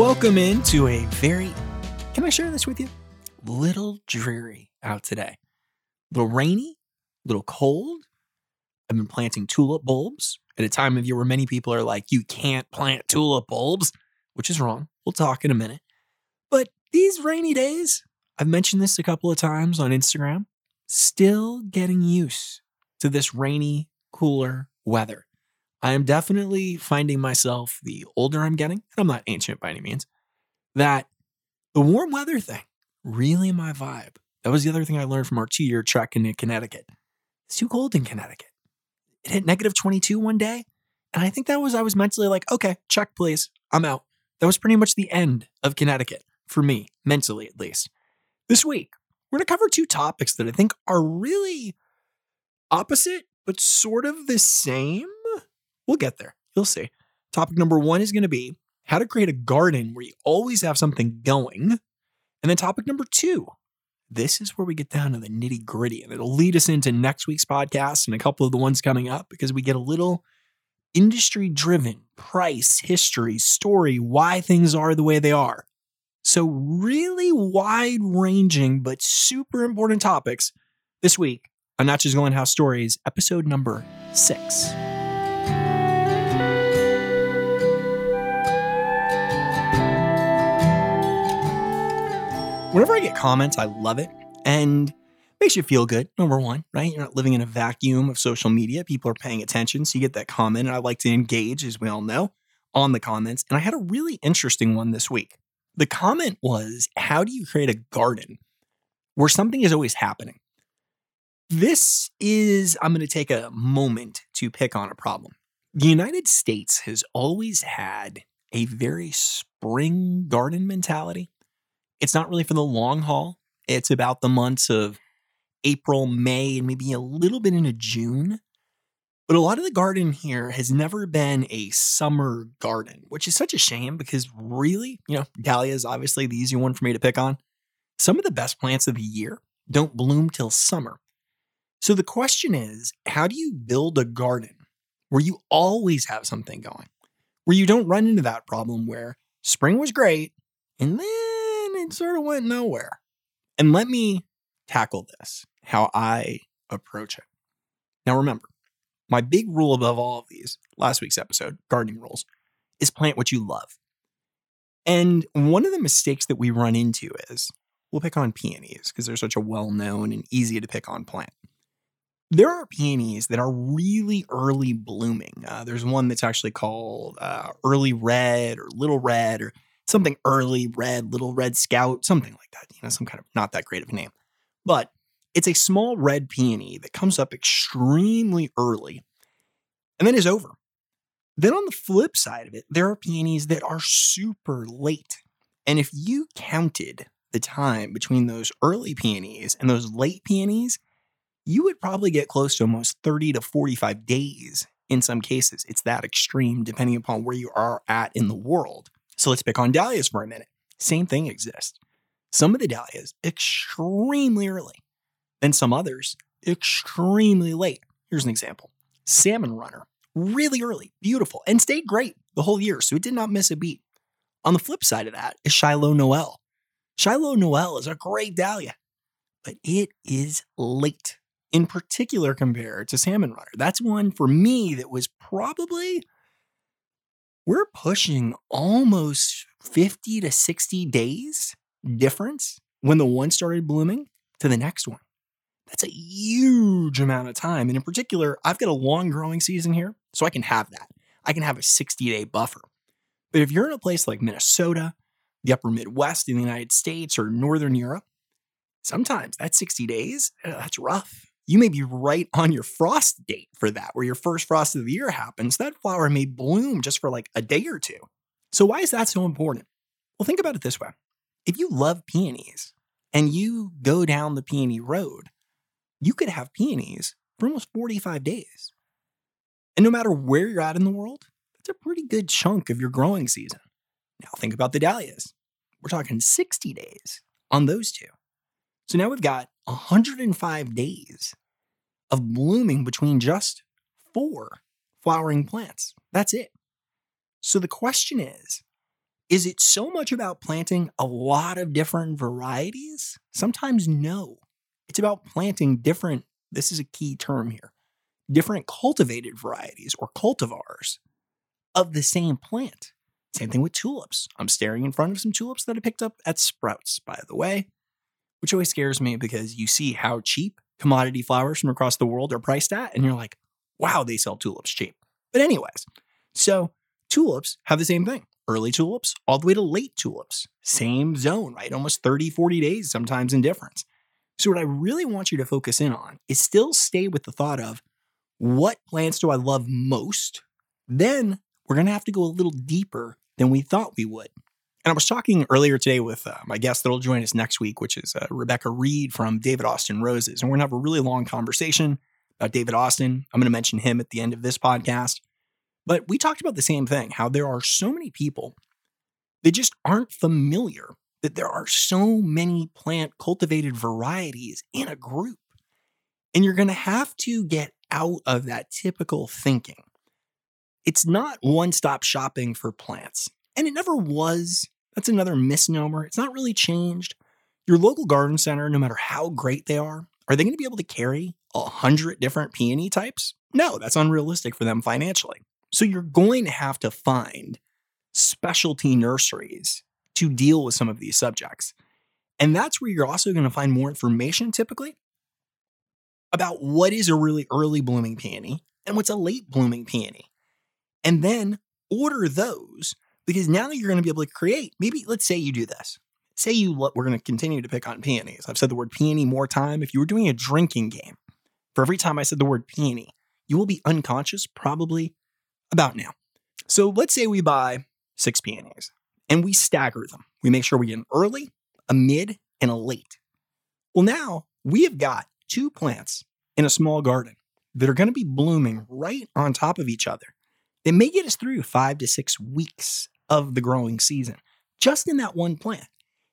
Welcome into a very, can I share this with you? Little dreary out today. Little rainy, little cold. I've been planting tulip bulbs at a time of year where many people are like, you can't plant tulip bulbs, which is wrong. We'll talk in a minute. But these rainy days, I've mentioned this a couple of times on Instagram, still getting used to this rainy, cooler weather. I am definitely finding myself the older I'm getting, and I'm not ancient by any means, that the warm weather thing really my vibe. That was the other thing I learned from our two year trek in Connecticut. It's too cold in Connecticut. It hit negative 22 one day. And I think that was, I was mentally like, okay, check, please. I'm out. That was pretty much the end of Connecticut for me, mentally at least. This week, we're going to cover two topics that I think are really opposite, but sort of the same. We'll get there. You'll see. Topic number one is going to be how to create a garden where you always have something going. And then topic number two, this is where we get down to the nitty gritty, and it'll lead us into next week's podcast and a couple of the ones coming up because we get a little industry driven price, history, story, why things are the way they are. So, really wide ranging but super important topics this week on Not Just Going House Stories, episode number six. Whenever I get comments, I love it. And makes you feel good, number one, right? You're not living in a vacuum of social media. People are paying attention. So you get that comment. And I like to engage, as we all know, on the comments. And I had a really interesting one this week. The comment was How do you create a garden where something is always happening? This is, I'm going to take a moment to pick on a problem. The United States has always had a very spring garden mentality. It's not really for the long haul. It's about the months of April, May, and maybe a little bit into June. But a lot of the garden here has never been a summer garden, which is such a shame because really, you know, dahlia is obviously the easy one for me to pick on. Some of the best plants of the year don't bloom till summer. So the question is how do you build a garden where you always have something going, where you don't run into that problem where spring was great and then it sort of went nowhere. And let me tackle this, how I approach it. Now, remember, my big rule above all of these, last week's episode, gardening rules, is plant what you love. And one of the mistakes that we run into is we'll pick on peonies because they're such a well known and easy to pick on plant. There are peonies that are really early blooming. Uh, there's one that's actually called uh, early red or little red or something early red, little red scout, something like that. You know, some kind of not that great of a name. But it's a small red peony that comes up extremely early and then is over. Then on the flip side of it, there are peonies that are super late. And if you counted the time between those early peonies and those late peonies, you would probably get close to almost 30 to 45 days in some cases. It's that extreme depending upon where you are at in the world. So let's pick on dahlias for a minute. Same thing exists. Some of the dahlias extremely early, and some others extremely late. Here's an example Salmon Runner, really early, beautiful, and stayed great the whole year, so it did not miss a beat. On the flip side of that is Shiloh Noel. Shiloh Noel is a great dahlia, but it is late, in particular compared to Salmon Runner. That's one for me that was probably we're pushing almost 50 to 60 days difference when the one started blooming to the next one. That's a huge amount of time. And in particular, I've got a long growing season here, so I can have that. I can have a 60 day buffer. But if you're in a place like Minnesota, the upper Midwest in the United States, or Northern Europe, sometimes that 60 days, uh, that's rough you may be right on your frost date for that, where your first frost of the year happens. That flower may bloom just for like a day or two. So, why is that so important? Well, think about it this way if you love peonies and you go down the peony road, you could have peonies for almost 45 days. And no matter where you're at in the world, that's a pretty good chunk of your growing season. Now, think about the dahlias. We're talking 60 days on those two. So now we've got 105 days of blooming between just four flowering plants. That's it. So the question is Is it so much about planting a lot of different varieties? Sometimes no. It's about planting different, this is a key term here, different cultivated varieties or cultivars of the same plant. Same thing with tulips. I'm staring in front of some tulips that I picked up at Sprouts, by the way, which always scares me because you see how cheap commodity flowers from across the world are priced at, and you're like, wow, they sell tulips cheap. But, anyways, so tulips have the same thing early tulips all the way to late tulips. Same zone, right? Almost 30, 40 days sometimes in difference. So, what I really want you to focus in on is still stay with the thought of what plants do I love most? Then we're going to have to go a little deeper than we thought we would. And I was talking earlier today with uh, my guest that'll join us next week, which is uh, Rebecca Reed from David Austin Roses. And we're going to have a really long conversation about David Austin. I'm going to mention him at the end of this podcast. But we talked about the same thing how there are so many people that just aren't familiar that there are so many plant cultivated varieties in a group. And you're going to have to get out of that typical thinking. It's not one stop shopping for plants, and it never was. That's another misnomer. It's not really changed. Your local garden center, no matter how great they are, are they going to be able to carry a hundred different peony types? No, that's unrealistic for them financially. So you're going to have to find specialty nurseries to deal with some of these subjects. And that's where you're also going to find more information typically about what is a really early blooming peony and what's a late blooming peony. And then order those because now that you're going to be able to create. Maybe let's say you do this. Say you we're going to continue to pick on peonies. I've said the word peony more time. If you were doing a drinking game, for every time I said the word peony, you will be unconscious probably about now. So let's say we buy six peonies and we stagger them. We make sure we get an early, a mid, and a late. Well, now we have got two plants in a small garden that are going to be blooming right on top of each other. They may get us through five to six weeks of the growing season just in that one plant.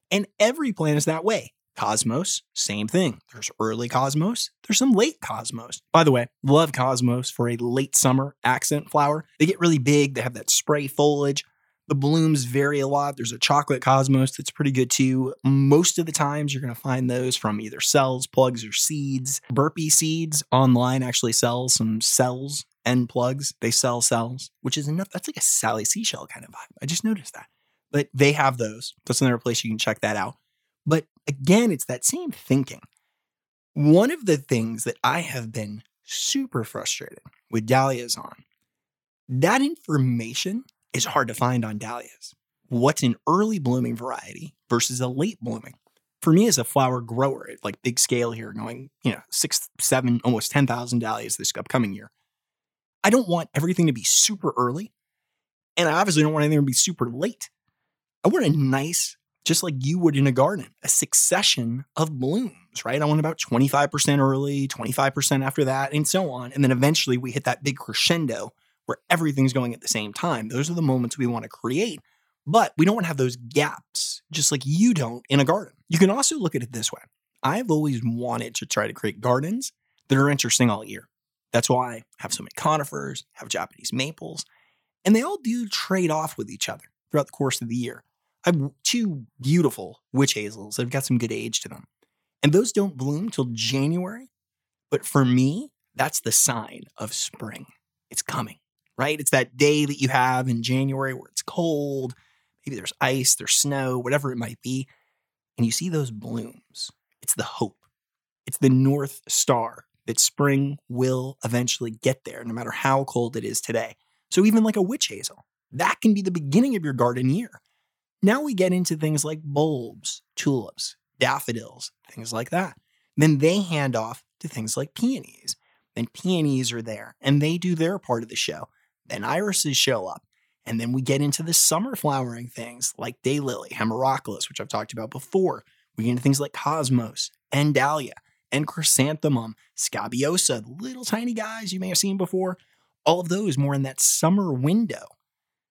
And every plant is that way. Cosmos, same thing. There's early Cosmos, there's some late Cosmos. By the way, love Cosmos for a late summer accent flower. They get really big, they have that spray foliage. The blooms vary a lot. There's a chocolate cosmos that's pretty good too. Most of the times, you're going to find those from either cells, plugs, or seeds. Burpee Seeds online actually sells some cells and plugs. They sell cells, which is enough. That's like a Sally Seashell kind of vibe. I just noticed that. But they have those. That's another place you can check that out. But again, it's that same thinking. One of the things that I have been super frustrated with dahlias on, that information is hard to find on dahlias. What's an early blooming variety versus a late blooming? For me, as a flower grower like big scale here, going, you know, six, seven, almost 10,000 dahlias this upcoming year, I don't want everything to be super early. And I obviously don't want anything to be super late. I want a nice, just like you would in a garden, a succession of blooms, right? I want about 25% early, 25% after that, and so on. And then eventually we hit that big crescendo where everything's going at the same time. Those are the moments we want to create, but we don't want to have those gaps, just like you don't in a garden. You can also look at it this way I've always wanted to try to create gardens that are interesting all year. That's why I have so many conifers, have Japanese maples, and they all do trade off with each other throughout the course of the year. I have two beautiful witch hazels that have got some good age to them. And those don't bloom till January. But for me, that's the sign of spring. It's coming right? It's that day that you have in January where it's cold, maybe there's ice, there's snow, whatever it might be. And you see those blooms. It's the hope, it's the North Star that spring will eventually get there, no matter how cold it is today. So, even like a witch hazel, that can be the beginning of your garden year. Now we get into things like bulbs, tulips, daffodils, things like that. Then they hand off to things like peonies. Then peonies are there and they do their part of the show. Then irises show up. And then we get into the summer flowering things like daylily, hemerocallis, which I've talked about before. We get into things like cosmos and dahlia and chrysanthemum, scabiosa, little tiny guys you may have seen before. All of those more in that summer window.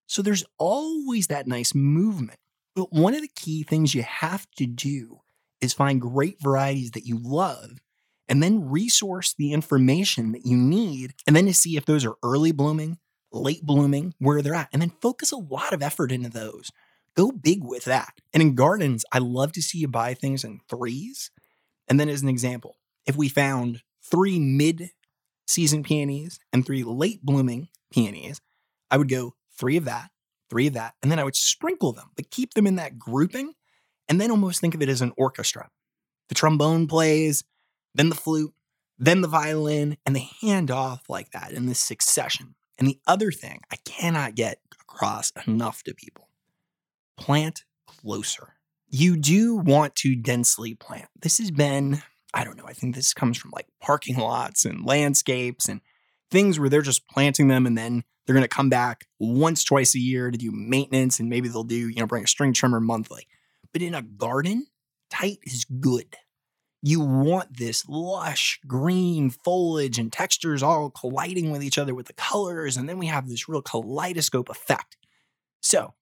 So there's always that nice movement. But one of the key things you have to do is find great varieties that you love and then resource the information that you need and then to see if those are early blooming late blooming, where they're at, and then focus a lot of effort into those. go big with that. And in gardens, I love to see you buy things in threes. And then, as an example, if we found three mid season peonies and three late blooming peonies, I would go three of that, three of that, and then I would sprinkle them, but keep them in that grouping. And then almost think of it as an orchestra. The trombone plays, then the flute, then the violin, and they hand off like that in this succession. And the other thing I cannot get across enough to people plant closer. You do want to densely plant. This has been, I don't know, I think this comes from like parking lots and landscapes and things where they're just planting them and then they're going to come back once, twice a year to do maintenance and maybe they'll do, you know, bring a string trimmer monthly. But in a garden, tight is good. You want this lush green foliage and textures all colliding with each other with the colors. And then we have this real kaleidoscope effect. So,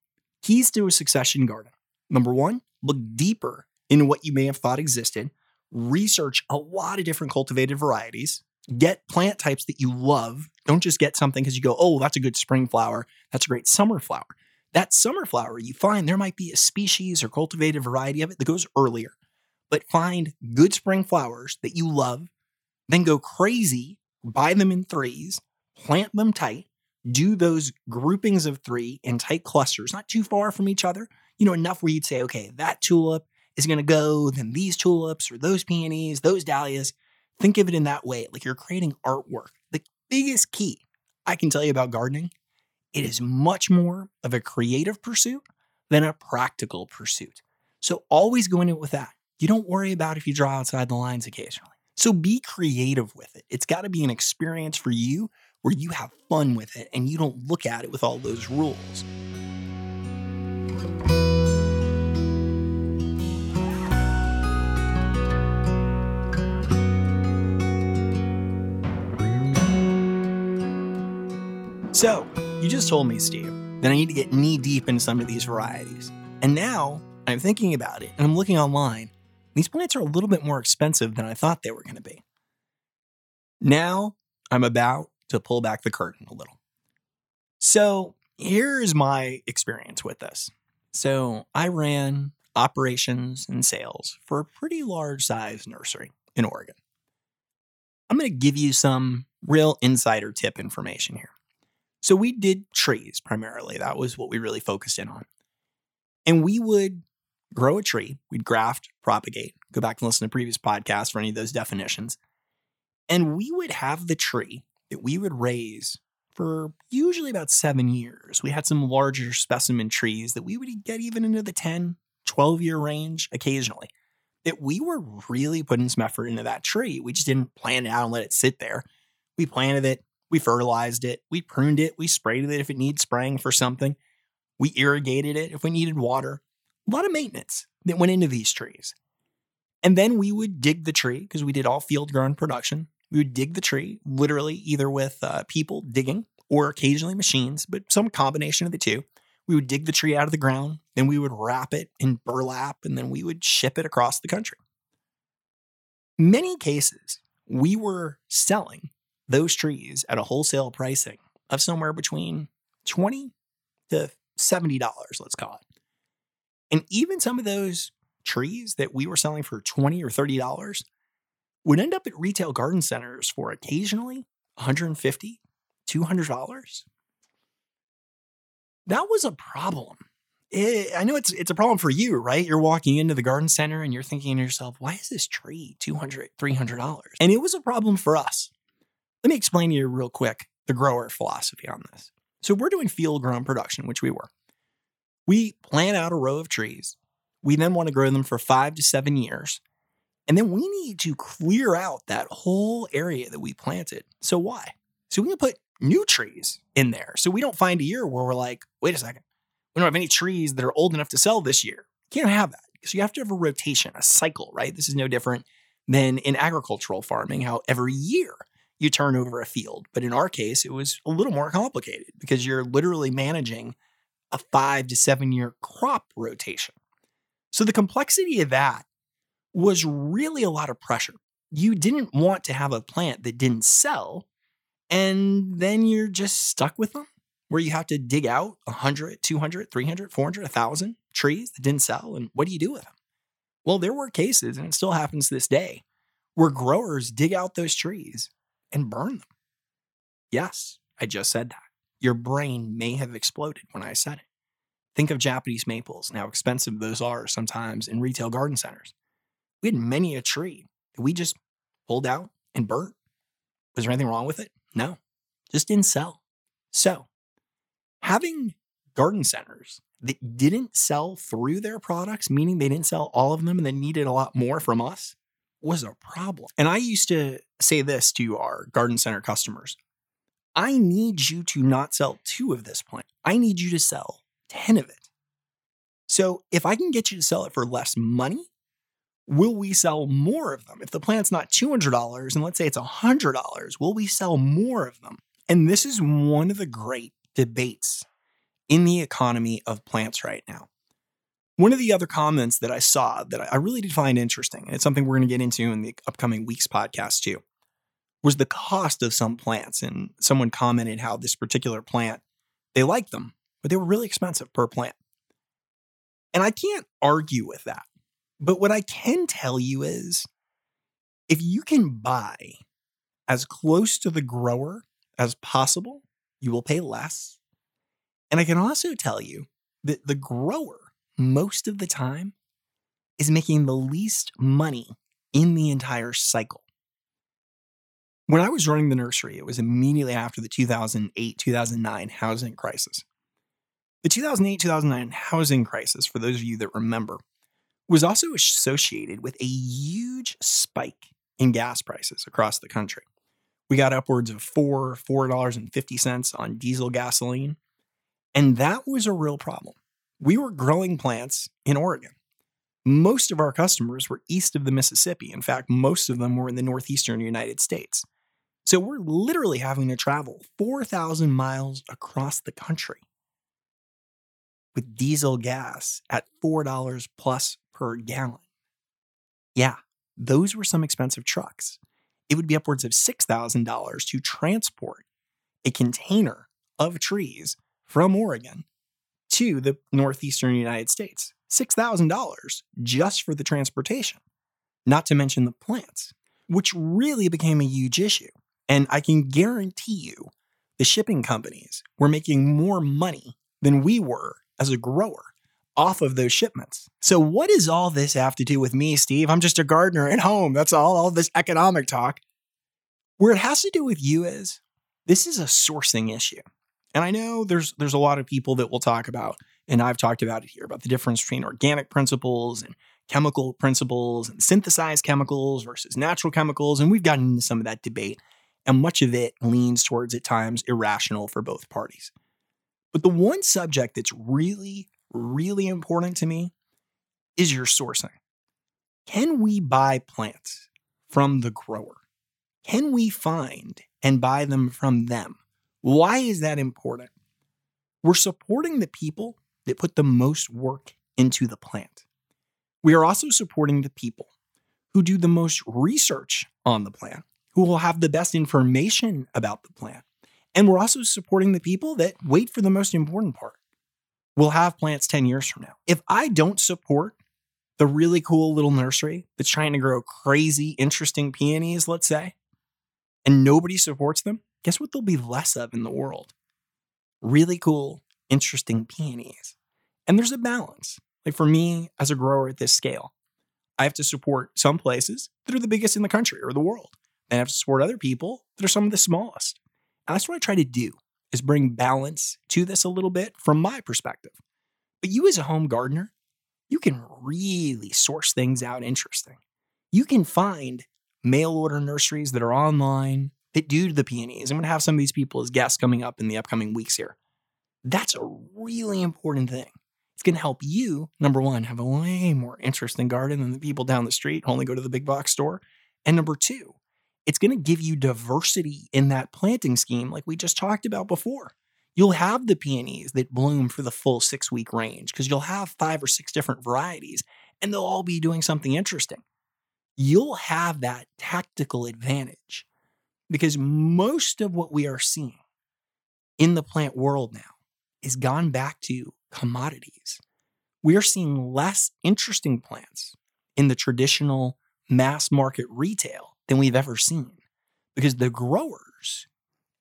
keys to a succession garden. Number one, look deeper into what you may have thought existed. Research a lot of different cultivated varieties. Get plant types that you love. Don't just get something because you go, oh, that's a good spring flower. That's a great summer flower. That summer flower, you find there might be a species or cultivated variety of it that goes earlier but find good spring flowers that you love, then go crazy, buy them in threes, plant them tight, do those groupings of three in tight clusters, not too far from each other, you know, enough where you'd say, okay, that tulip is going to go, then these tulips or those peonies, those dahlias. Think of it in that way, like you're creating artwork. The biggest key I can tell you about gardening, it is much more of a creative pursuit than a practical pursuit. So always go into it with that you don't worry about if you draw outside the lines occasionally. So be creative with it. It's got to be an experience for you where you have fun with it and you don't look at it with all those rules. So, you just told me, Steve, that I need to get knee deep in some of these varieties. And now I'm thinking about it and I'm looking online these plants are a little bit more expensive than I thought they were going to be. Now I'm about to pull back the curtain a little. So here's my experience with this. So I ran operations and sales for a pretty large size nursery in Oregon. I'm going to give you some real insider tip information here. So we did trees primarily. That was what we really focused in on. And we would grow a tree, we'd graft, propagate. Go back and listen to previous podcasts for any of those definitions. And we would have the tree that we would raise for usually about seven years. We had some larger specimen trees that we would get even into the 10, 12 year range occasionally. That we were really putting some effort into that tree. We just didn't plant it out and let it sit there. We planted it, we fertilized it, we pruned it, we sprayed it if it needs spraying for something, we irrigated it if we needed water a lot of maintenance that went into these trees. And then we would dig the tree because we did all field grown production. We would dig the tree literally either with uh, people digging or occasionally machines, but some combination of the two. We would dig the tree out of the ground, then we would wrap it in burlap, and then we would ship it across the country. Many cases, we were selling those trees at a wholesale pricing of somewhere between 20 to $70, let's call it. And even some of those trees that we were selling for 20 or $30 would end up at retail garden centers for occasionally 150 $200. That was a problem. It, I know it's it's a problem for you, right? You're walking into the garden center and you're thinking to yourself, why is this tree $200, $300? And it was a problem for us. Let me explain to you real quick the grower philosophy on this. So we're doing field grown production, which we were. We plant out a row of trees. We then want to grow them for five to seven years. And then we need to clear out that whole area that we planted. So why? So we can put new trees in there. So we don't find a year where we're like, wait a second, we don't have any trees that are old enough to sell this year. You can't have that. So you have to have a rotation, a cycle, right? This is no different than in agricultural farming, how every year you turn over a field. But in our case, it was a little more complicated because you're literally managing a five to seven year crop rotation. So the complexity of that was really a lot of pressure. You didn't want to have a plant that didn't sell, and then you're just stuck with them where you have to dig out 100, 200, 300, 400, 1,000 trees that didn't sell, and what do you do with them? Well, there were cases, and it still happens to this day, where growers dig out those trees and burn them. Yes, I just said that. Your brain may have exploded when I said it. Think of Japanese maples and how expensive those are sometimes in retail garden centers. We had many a tree that we just pulled out and burnt. Was there anything wrong with it? No, just didn't sell. So, having garden centers that didn't sell through their products, meaning they didn't sell all of them and they needed a lot more from us, was a problem. And I used to say this to our garden center customers I need you to not sell two of this plant, I need you to sell 10 of it. So if I can get you to sell it for less money, will we sell more of them? If the plant's not $200 and let's say it's $100, will we sell more of them? And this is one of the great debates in the economy of plants right now. One of the other comments that I saw that I really did find interesting, and it's something we're going to get into in the upcoming week's podcast too, was the cost of some plants. And someone commented how this particular plant, they liked them, but they were really expensive per plant. And I can't argue with that. But what I can tell you is if you can buy as close to the grower as possible, you will pay less. And I can also tell you that the grower, most of the time, is making the least money in the entire cycle. When I was running the nursery, it was immediately after the 2008 2009 housing crisis. The 2008 2009 housing crisis, for those of you that remember, was also associated with a huge spike in gas prices across the country. We got upwards of four, $4.50 on diesel gasoline. And that was a real problem. We were growing plants in Oregon. Most of our customers were east of the Mississippi. In fact, most of them were in the northeastern United States. So we're literally having to travel 4,000 miles across the country with diesel gas at $4 plus per gallon. Yeah, those were some expensive trucks. It would be upwards of $6,000 to transport a container of trees from Oregon to the northeastern United States. $6,000 just for the transportation, not to mention the plants, which really became a huge issue. And I can guarantee you the shipping companies were making more money than we were as a grower off of those shipments. So, what does all this have to do with me, Steve? I'm just a gardener at home. That's all, all this economic talk. Where it has to do with you is this is a sourcing issue. And I know there's there's a lot of people that will talk about, and I've talked about it here, about the difference between organic principles and chemical principles and synthesized chemicals versus natural chemicals. And we've gotten into some of that debate. And much of it leans towards at times irrational for both parties. But the one subject that's really, really important to me is your sourcing. Can we buy plants from the grower? Can we find and buy them from them? Why is that important? We're supporting the people that put the most work into the plant. We are also supporting the people who do the most research on the plant, who will have the best information about the plant, and we're also supporting the people that wait for the most important part. We'll have plants 10 years from now. If I don't support the really cool little nursery that's trying to grow crazy, interesting peonies, let's say, and nobody supports them, guess what there'll be less of in the world? Really cool, interesting peonies. And there's a balance. Like for me as a grower at this scale, I have to support some places that are the biggest in the country or the world. And I have to support other people that are some of the smallest. And that's what I try to do is bring balance to this a little bit from my perspective. But you as a home gardener, you can really source things out interesting. You can find mail order nurseries that are online that do to the peonies. I'm going to have some of these people as guests coming up in the upcoming weeks here. That's a really important thing. It's going to help you, number one, have a way more interesting garden than the people down the street who only go to the big box store. And number two, it's going to give you diversity in that planting scheme, like we just talked about before. You'll have the peonies that bloom for the full six week range because you'll have five or six different varieties and they'll all be doing something interesting. You'll have that tactical advantage because most of what we are seeing in the plant world now is gone back to commodities. we're seeing less interesting plants in the traditional mass market retail than we've ever seen because the growers,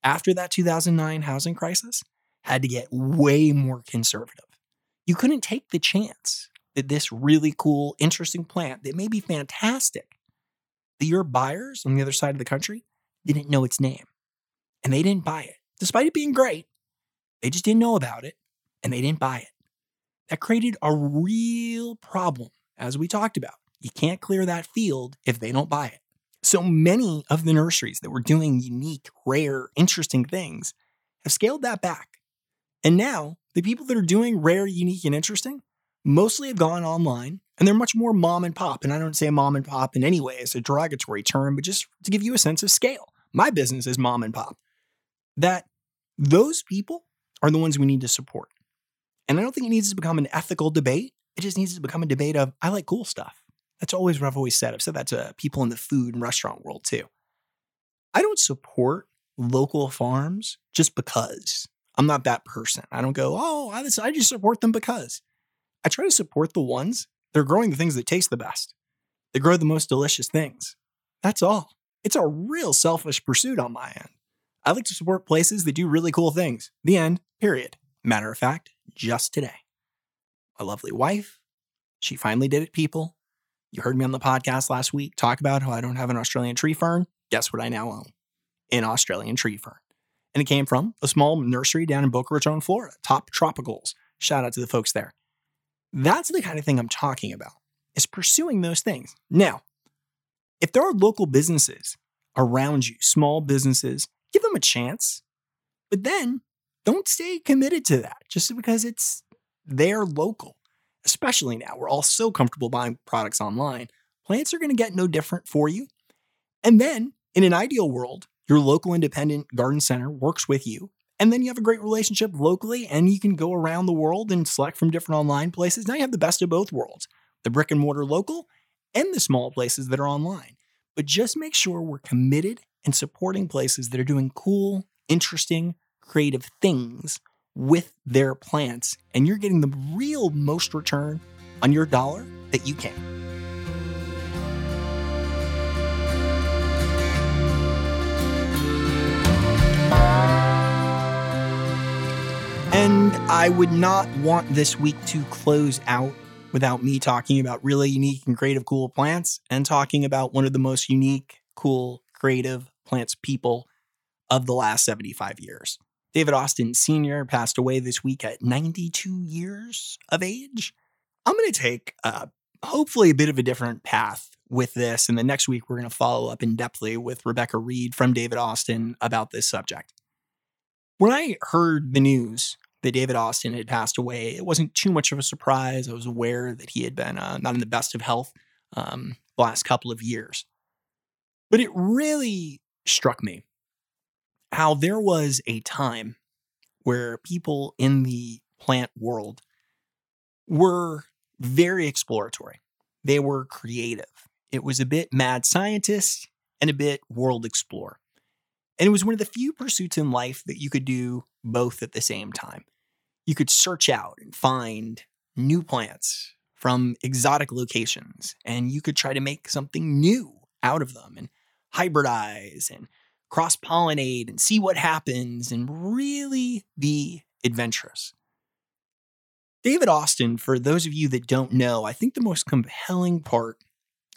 after that 2009 housing crisis, had to get way more conservative. You couldn't take the chance that this really cool, interesting plant that may be fantastic, that your buyers on the other side of the country didn't know its name and they didn't buy it, despite it being great. They just didn't know about it and they didn't buy it. That created a real problem, as we talked about. You can't clear that field if they don't buy it. So many of the nurseries that were doing unique, rare, interesting things have scaled that back. And now, the people that are doing rare, unique, and interesting mostly have gone online and they're much more mom and pop. And I don't say mom and pop in any way as a derogatory term, but just to give you a sense of scale. My business is mom and pop. That those people are the ones we need to support. And I don't think it needs to become an ethical debate. It just needs to become a debate of, I like cool stuff. That's always what I've always said. I've said that to people in the food and restaurant world too. I don't support local farms just because. I'm not that person. I don't go, oh, I just support them because. I try to support the ones that are growing the things that taste the best. They grow the most delicious things. That's all. It's a real selfish pursuit on my end. I like to support places that do really cool things. The end, period. Matter of fact, just today, my lovely wife, she finally did it, people. You heard me on the podcast last week talk about how I don't have an Australian tree fern. Guess what I now own? An Australian tree fern. And it came from a small nursery down in Boca Raton, Florida, Top Tropicals. Shout out to the folks there. That's the kind of thing I'm talking about, is pursuing those things. Now, if there are local businesses around you, small businesses, give them a chance. But then don't stay committed to that just because it's they're local especially now. We're all so comfortable buying products online. Plants are going to get no different for you. And then, in an ideal world, your local independent garden center works with you. And then you have a great relationship locally, and you can go around the world and select from different online places. Now you have the best of both worlds the brick and mortar local and the small places that are online. But just make sure we're committed and supporting places that are doing cool, interesting, creative things with their plants, and you're getting the real most return on your dollar that you can. And I would not want this week to close out without me talking about really unique and creative, cool plants and talking about one of the most unique, cool, creative plants people of the last 75 years. David Austin Sr. passed away this week at 92 years of age. I'm going to take uh, hopefully a bit of a different path with this. And the next week, we're going to follow up in depthly with Rebecca Reed from David Austin about this subject. When I heard the news that David Austin had passed away, it wasn't too much of a surprise. I was aware that he had been uh, not in the best of health um, the last couple of years. But it really struck me how there was a time where people in the plant world were very exploratory. They were creative. It was a bit mad scientist and a bit world explorer. And it was one of the few pursuits in life that you could do both at the same time. You could search out and find new plants from exotic locations, and you could try to make something new out of them and hybridize and cross pollinate and see what happens and really be adventurous. David Austin, for those of you that don't know, I think the most compelling part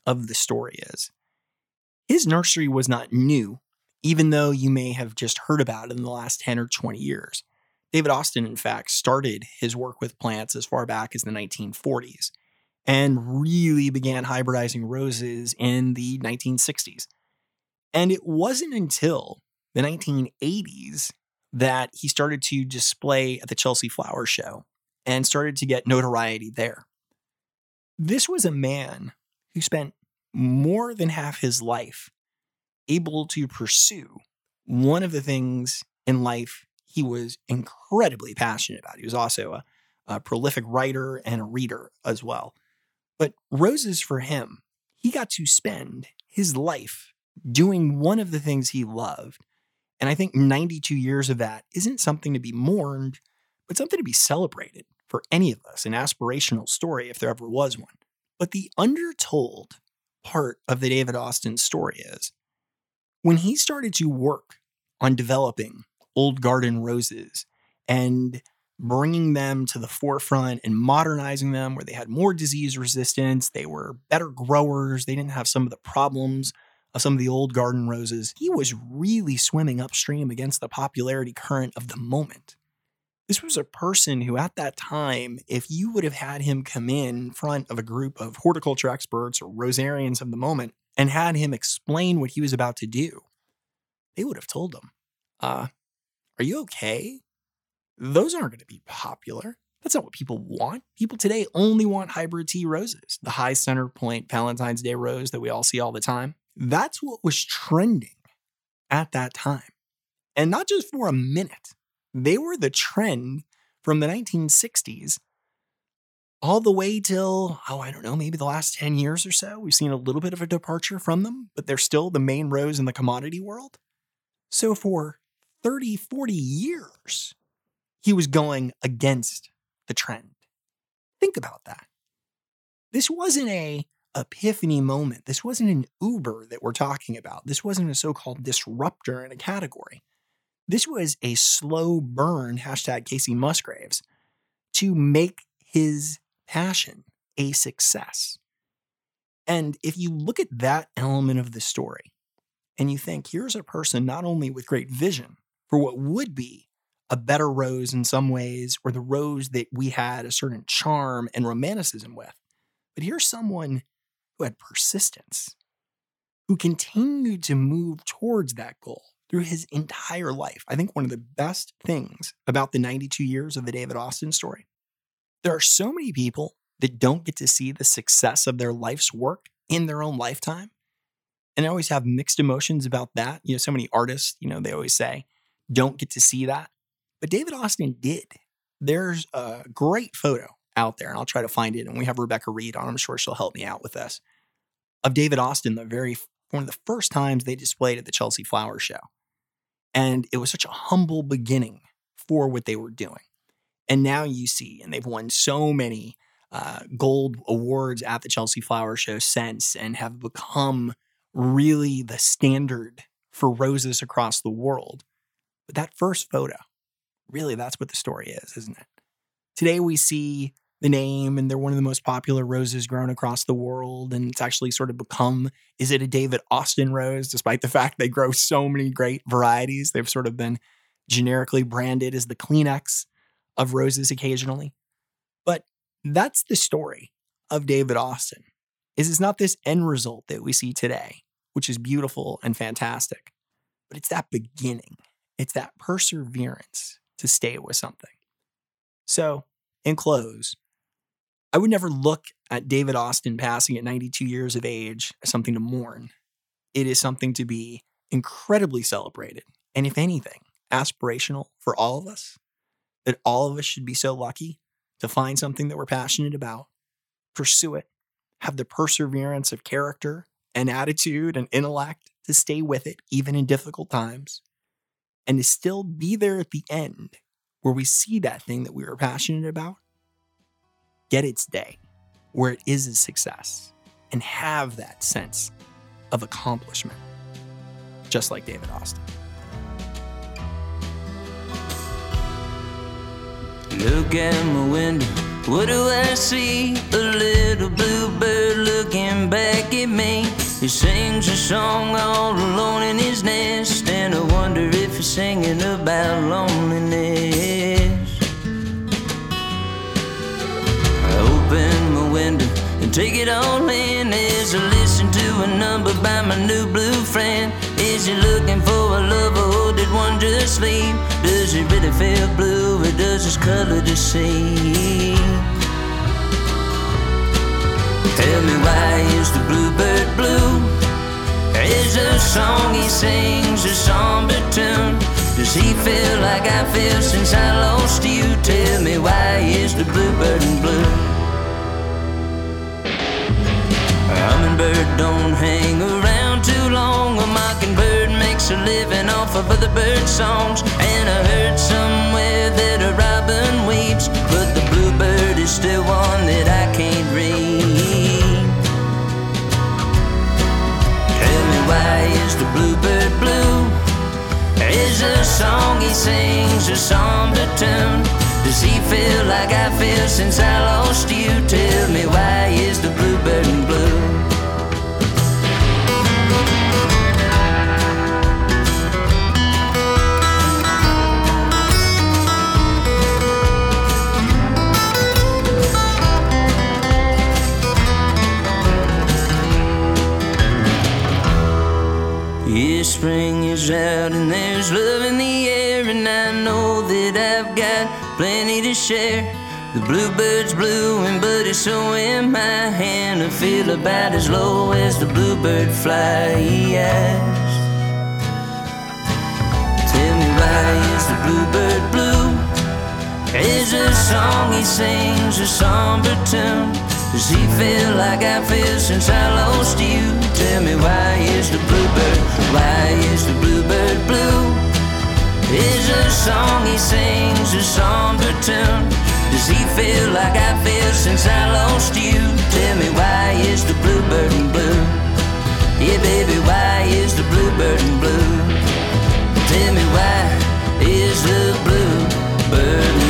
of the story is his nursery was not new, even though you may have just heard about it in the last 10 or 20 years. David Austin, in fact, started his work with plants as far back as the 1940s and really began hybridizing roses in the 1960s. And it wasn't until the 1980s that he started to display at the Chelsea Flower Show and started to get notoriety there. This was a man who spent more than half his life able to pursue one of the things in life he was incredibly passionate about. He was also a, a prolific writer and a reader as well. But roses for him, he got to spend his life doing one of the things he loved. And I think 92 years of that isn't something to be mourned, but something to be celebrated for any of us, an aspirational story if there ever was one. But the undertold part of the David Austin story is when he started to work on developing old garden roses and bringing them to the forefront and modernizing them where they had more disease resistance, they were better growers, they didn't have some of the problems of some of the old garden roses. He was really swimming upstream against the popularity current of the moment. This was a person who, at that time, if you would have had him come in front of a group of horticulture experts or rosarians of the moment and had him explain what he was about to do, they would have told him, uh, Are you okay? Those aren't going to be popular. That's not what people want. People today only want hybrid tea roses, the high center point Valentine's Day rose that we all see all the time. That's what was trending at that time. And not just for a minute. They were the trend from the 1960s all the way till, oh, I don't know, maybe the last 10 years or so. We've seen a little bit of a departure from them, but they're still the main rose in the commodity world. So for 30, 40 years, he was going against the trend. Think about that. This wasn't a epiphany moment. This wasn't an Uber that we're talking about. This wasn't a so-called disruptor in a category. This was a slow burn, hashtag Kacey Musgraves, to make his passion a success. And if you look at that element of the story and you think, here's a person not only with great vision for what would be a better rose in some ways, or the rose that we had a certain charm and romanticism with, but here's someone who had persistence, who continued to move towards that goal through his entire life. I think one of the best things about the 92 years of the David Austin story, there are so many people that don't get to see the success of their life's work in their own lifetime. And I always have mixed emotions about that. You know, so many artists, you know, they always say, don't get to see that. But David Austin did. There's a great photo out there, and I'll try to find it. And we have Rebecca Reed on. I'm sure she'll help me out with this. Of David Austin, the very one of the first times they displayed at the Chelsea Flower Show. And it was such a humble beginning for what they were doing. And now you see, and they've won so many uh, gold awards at the Chelsea Flower Show since and have become really the standard for roses across the world. But that first photo, really, that's what the story is, isn't it? Today we see the name and they're one of the most popular roses grown across the world and it's actually sort of become is it a David Austin rose despite the fact they grow so many great varieties? They've sort of been generically branded as the Kleenex of roses occasionally. But that's the story of David Austin is it's not this end result that we see today which is beautiful and fantastic but it's that beginning it's that perseverance to stay with something so in close I would never look at David Austin passing at 92 years of age as something to mourn. It is something to be incredibly celebrated. And if anything, aspirational for all of us, that all of us should be so lucky to find something that we're passionate about, pursue it, have the perseverance of character and attitude and intellect to stay with it, even in difficult times, and to still be there at the end where we see that thing that we were passionate about get its day where it is a success and have that sense of accomplishment, just like David Austin. Look at my window, what do I see? A little bluebird looking back at me. He sings a song all alone in his nest, and I wonder if he's singing about loneliness. I open my window and take it all in as I listen to a number by my new blue friend. Is he looking for a lover or did one just leave? Does he really feel blue or does his color deceive? Tell me why is the bluebird blue? Is a song he sings a somber tune? Does he feel like I feel since I lost you? Tell me why is the bluebird blue? Hummingbird don't hang around too long. A mockingbird makes a living off of other bird songs. And I heard somewhere that a robin weeps, but the bluebird the bluebird blue? Is the song he sings a somber tune? Does he feel like I feel since I lost you? Tell me why is the blue? Spring is out and there's love in the air, and I know that I've got plenty to share. The bluebird's blue, but it's so in my hand. I feel about as low as the bluebird fly. He Tell me why is the bluebird blue? Is a song he sings a somber tune? Does he feel like I feel since I lost you? Tell me why is the bluebird, why is the bluebird blue? Is a song he sings a somber tune? Does he feel like I feel since I lost you? Tell me why is the bluebird blue? Yeah, baby, why is the bluebird blue? Tell me why is the bluebird blue?